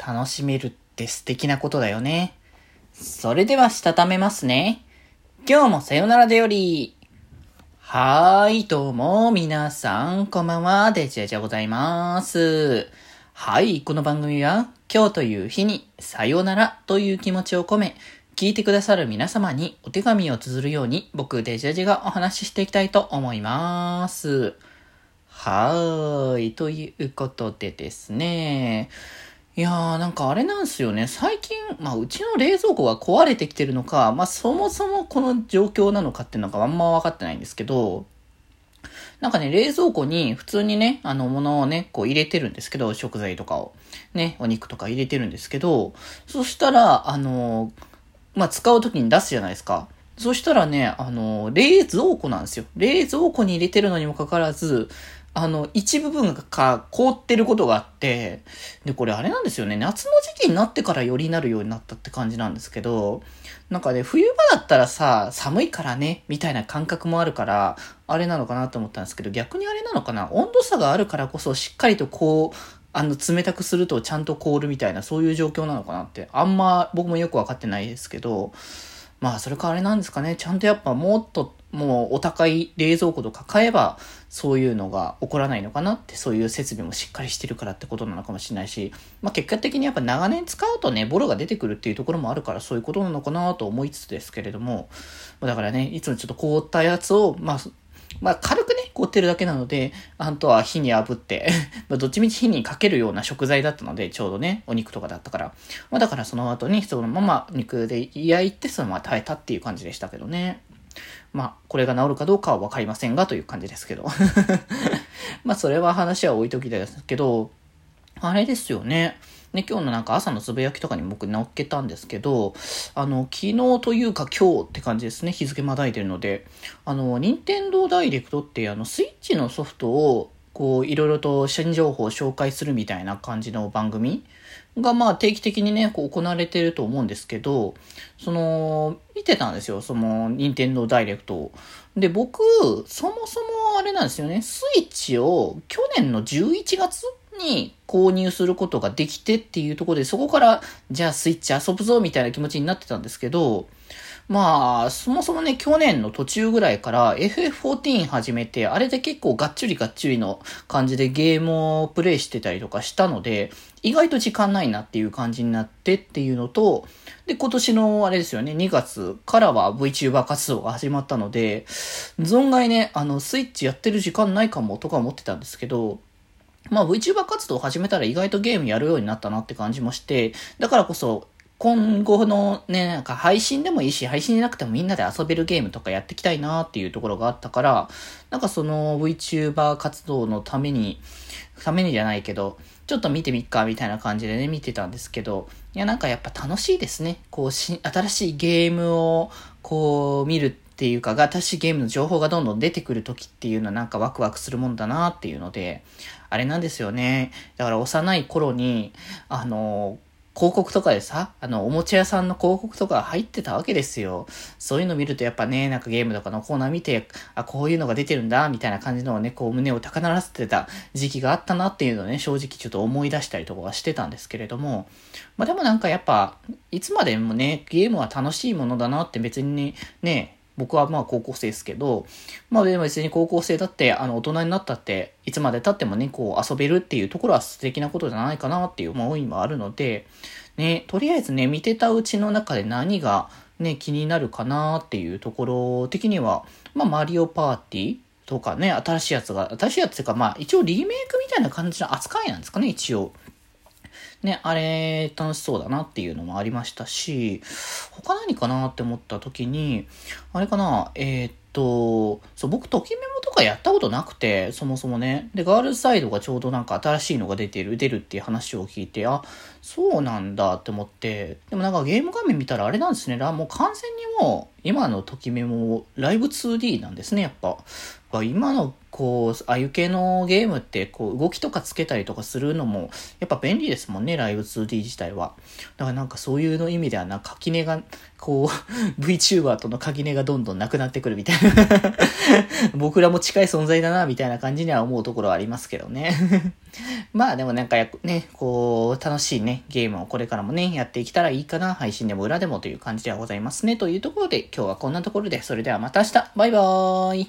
楽しめるって素敵なことだよね。それではしたためますね。今日もさよならでより。はーい、どうも、皆さん、こんばんは、デジェジャございます。はい、この番組は、今日という日に、さよならという気持ちを込め、聞いてくださる皆様にお手紙を綴るように、僕、デジェジがお話ししていきたいと思います。はーい。ということでですね。いやーなんかあれなんですよね。最近、まあうちの冷蔵庫が壊れてきてるのか、まあそもそもこの状況なのかっていうのがあんま分かってないんですけど、なんかね、冷蔵庫に普通にね、あの、物をね、こう入れてるんですけど、食材とかを。ね、お肉とか入れてるんですけど、そしたら、あの、まあ、使う時に出すじゃないですか。そしたらね、あの、冷蔵庫なんですよ。冷蔵庫に入れてるのにもかかわらず、あの、一部分が凍ってることがあって、で、これあれなんですよね。夏の時期になってからよりなるようになったって感じなんですけど、なんかね、冬場だったらさ、寒いからね、みたいな感覚もあるから、あれなのかなと思ったんですけど、逆にあれなのかな？温度差があるからこそ、しっかりとこう、あの、冷たくするとちゃんと凍るみたいな、そういう状況なのかなって、あんま僕もよくわかってないですけど、まあ、それかあれなんですかね。ちゃんとやっぱもっと、もうお高い冷蔵庫とか買えば、そういうのが起こらないのかなって、そういう設備もしっかりしてるからってことなのかもしれないし、まあ結果的にやっぱ長年使うとね、ボロが出てくるっていうところもあるから、そういうことなのかなと思いつつですけれども、だからね、いつもちょっと凍ったやつを、まあ、まあ軽くね、凍ってるだけなので、あとは火に炙って まどっちみち火にかけるような食材だったので、ちょうどね、お肉とかだったから。まあだからその後にそのまま肉で焼いてそのまま耐えたっていう感じでしたけどね。まあ、これが治るかどうかはわかりませんがという感じですけど。まあ、それは話は置いときですけど、あれですよね。ね、今日のなんか朝のつぶやきとかに僕乗っけたんですけど、あの、昨日というか今日って感じですね。日付まだいてるので。あの、任天堂ダイレクトってあの、スイッチのソフトを、こう、いろいろと新情報を紹介するみたいな感じの番組が、まあ、定期的にね、こう行われてると思うんですけど、その、見てたんですよ。その、任天堂ダイレクトを。で、僕、そもそもあれなんですよね。スイッチを去年の11月に購入することができてっていうところで、そこから、じゃあスイッチ遊ぶぞみたいな気持ちになってたんですけど、まあ、そもそもね、去年の途中ぐらいから FF14 始めて、あれで結構がっちりがっちりの感じでゲームをプレイしてたりとかしたので、意外と時間ないなっていう感じになってっていうのと、で、今年のあれですよね、2月からは VTuber 活動が始まったので、存外ね、あの、スイッチやってる時間ないかもとか思ってたんですけど、まあ VTuber 活動を始めたら意外とゲームやるようになったなって感じもして、だからこそ今後のね、なんか配信でもいいし、配信でなくてもみんなで遊べるゲームとかやっていきたいなっていうところがあったから、なんかその VTuber 活動のために、ためにじゃないけど、ちょっと見てみっかみたいな感じでね、見てたんですけど、いやなんかやっぱ楽しいですね。こうし、新しいゲームをこう見るっていうか、新しゲームの情報がどんどん出てくる時っていうのはなんかワクワクするもんだなっていうので、あれなんですよね。だから幼い頃に、あの、広告とかでさ、あの、おもちゃ屋さんの広告とか入ってたわけですよ。そういうの見るとやっぱね、なんかゲームとかのコーナー見て、あ、こういうのが出てるんだ、みたいな感じのね、こう胸を高鳴らせてた時期があったなっていうのをね、正直ちょっと思い出したりとかはしてたんですけれども、まあでもなんかやっぱ、いつまでもね、ゲームは楽しいものだなって別にね、僕はまあ高校生ですけど、まあでも別に高校生だって、あの大人になったって、いつまで経ってもね、こう遊べるっていうところは素敵なことじゃないかなっていう思いもあるので、ね、とりあえずね、見てたうちの中で何がね、気になるかなっていうところ的には、まあマリオパーティーとかね、新しいやつが、新しいやつっていうか、まあ一応リメイクみたいな感じの扱いなんですかね、一応。ね、あれ楽しそうだなっていうのもありましたし、他何かなって思った時に、あれかな、えー、っと、そう、僕、ときメモとかやったことなくて、そもそもね。で、ガールズサイドがちょうどなんか新しいのが出てる、出るっていう話を聞いて、あ、そうなんだって思って、でもなんかゲーム画面見たらあれなんですね。もう完全にもう、今のときメモ、ライブ 2D なんですね、やっぱ。今のこう、ああいう系のゲームって、こう、動きとかつけたりとかするのも、やっぱ便利ですもんね、ライブ 2D 自体は。だからなんかそういうの意味ではな、垣根が、こう、VTuber との垣根がどんどんなくなってくるみたいな 僕らも近い存在だな、みたいな感じには思うところはありますけどねまあでもなんかやね、こう、楽しいね、ゲームをこれからもね、やっていけたらいいかな。配信でも裏でもという感じではございますね。というところで、今日はこんなところで、それではまた明日バイバーイ